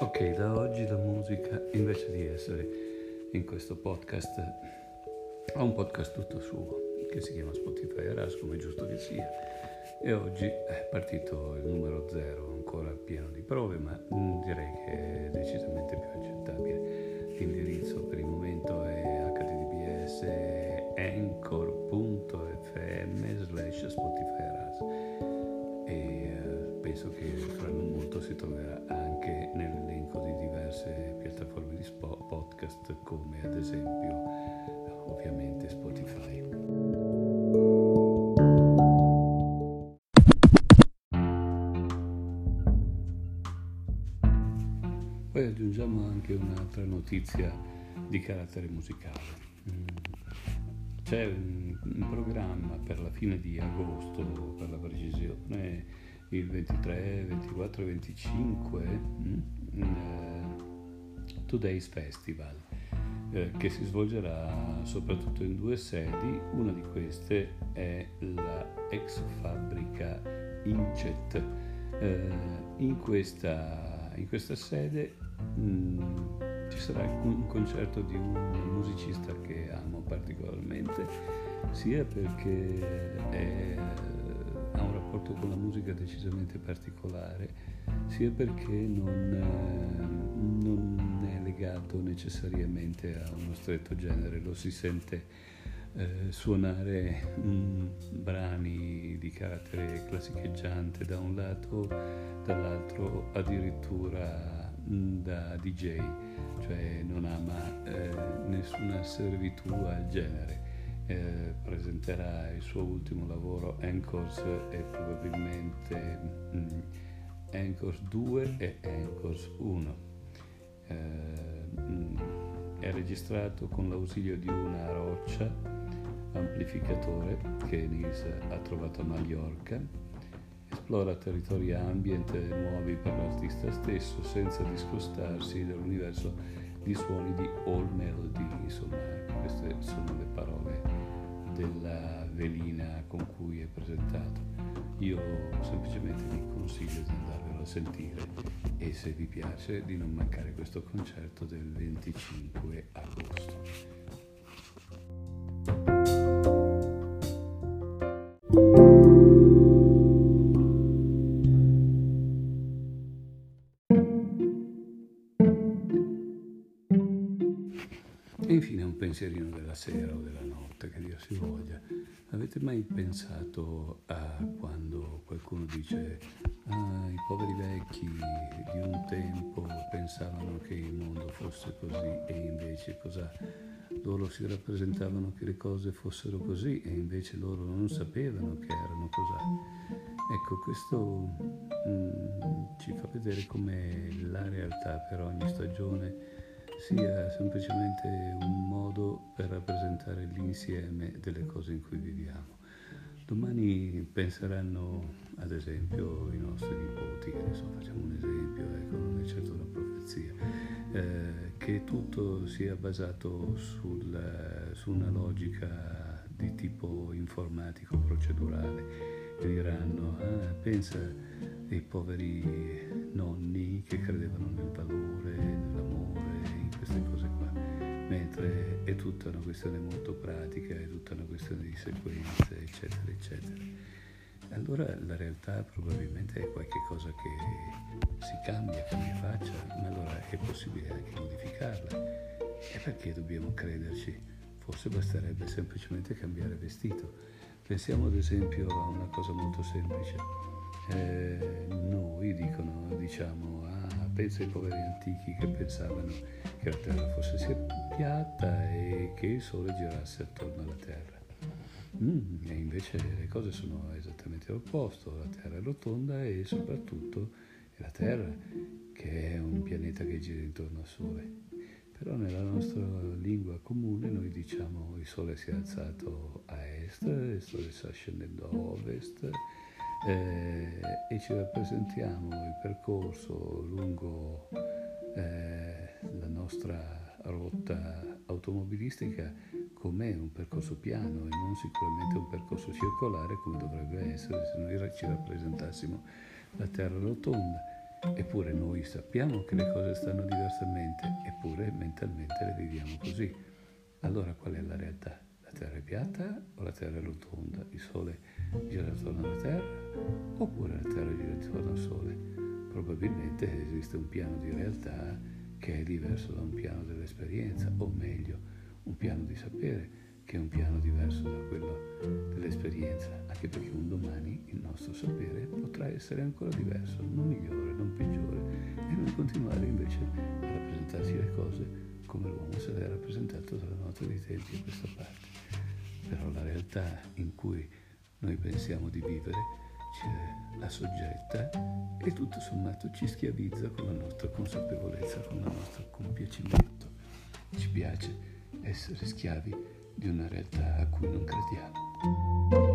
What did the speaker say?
Ok, da oggi la musica invece di essere in questo podcast ha un podcast tutto suo che si chiama Spotify Aras come giusto che sia. E oggi è partito il numero zero ancora pieno di prove ma direi che è decisamente più accettabile. L'indirizzo per il momento è https anchor.fm slash spotify penso che fra non molto si troverà anche nell'elenco di diverse piattaforme di podcast come ad esempio ovviamente Spotify. Poi aggiungiamo anche un'altra notizia di carattere musicale. C'è un programma per la fine di agosto, per la precisione, il 23, 24 e 25, mm, uh, Today's Festival, eh, che si svolgerà soprattutto in due sedi. Una di queste è la ex fabbrica Incet. Eh, in, questa, in questa sede Mm, ci sarà un concerto di un musicista che amo particolarmente, sia perché è, rapporto con la musica decisamente particolare, sia perché non, non è legato necessariamente a uno stretto genere, lo si sente eh, suonare mm, brani di carattere classicheggiante da un lato, dall'altro addirittura da DJ, cioè non ama eh, nessuna servitù al genere. Eh, presenterà il suo ultimo lavoro Anchors e probabilmente mm, Anchors 2 e Anchors 1. Eh, mm, è registrato con l'ausilio di una roccia amplificatore che Nils ha trovato a Mallorca esplora territori ambient nuovi per l'artista stesso senza discostarsi dall'universo di suoni di all melody, insomma queste sono le parole della velina con cui è presentato. Io semplicemente vi consiglio di andarvelo a sentire e se vi piace di non mancare questo concerto del 25 agosto. E infine un pensierino della sera o della notte, che Dio si voglia. Avete mai pensato a quando qualcuno dice ah, i poveri vecchi di un tempo pensavano che il mondo fosse così e invece cosa? Loro si rappresentavano che le cose fossero così e invece loro non sapevano che erano così. Ecco, questo mm, ci fa vedere come la realtà per ogni stagione sia semplicemente un modo per rappresentare l'insieme delle cose in cui viviamo. Domani penseranno, ad esempio, i nostri nipoti, che ne so, facciamo un esempio, ecco, non è certo una profezia, eh, che tutto sia basato sul, su una logica di tipo informatico, procedurale. Diranno, ah, pensa ai poveri nonni che credevano nel valore, qua, mentre è tutta una questione molto pratica, è tutta una questione di sequenze, eccetera, eccetera. Allora la realtà probabilmente è qualcosa che si cambia, cambia faccia, ma allora è possibile anche modificarla. E perché dobbiamo crederci? Forse basterebbe semplicemente cambiare vestito. Pensiamo ad esempio a una cosa molto semplice. Eh, noi dicono, diciamo, ah, pensa ai poveri antichi che pensavano che la Terra fosse piatta e che il Sole girasse attorno alla Terra. Mm, e invece le cose sono esattamente l'opposto, la Terra è rotonda e soprattutto è la Terra che è un pianeta che gira intorno al Sole. Però nella nostra lingua comune noi diciamo il Sole si è alzato a est, il Sole sta scendendo a ovest eh, e ci rappresentiamo il percorso lungo eh, la nostra rotta automobilistica come un percorso piano e non sicuramente un percorso circolare come dovrebbe essere se noi ci rappresentassimo la Terra rotonda. Eppure noi sappiamo che le cose stanno diversamente, eppure mentalmente le viviamo così. Allora qual è la realtà? La Terra è piatta o la Terra è rotonda? Il Sole gira attorno alla Terra oppure la Terra gira attorno al Sole? Probabilmente esiste un piano di realtà che è diverso da un piano dell'esperienza, o meglio, un piano di sapere che è un piano diverso da quello dell'esperienza, anche perché un domani il nostro sapere potrà essere ancora diverso, non migliore, non peggiore, e non continuare invece a rappresentarsi le cose come l'uomo se l'è rappresentato dalla notte dei tempi a questa parte. Però la realtà in cui noi pensiamo di vivere ci assoggetta e tutto sommato ci schiavizza con la nostra consapevolezza, con il nostro compiacimento. Ci piace essere schiavi di una realtà a cui non crediamo.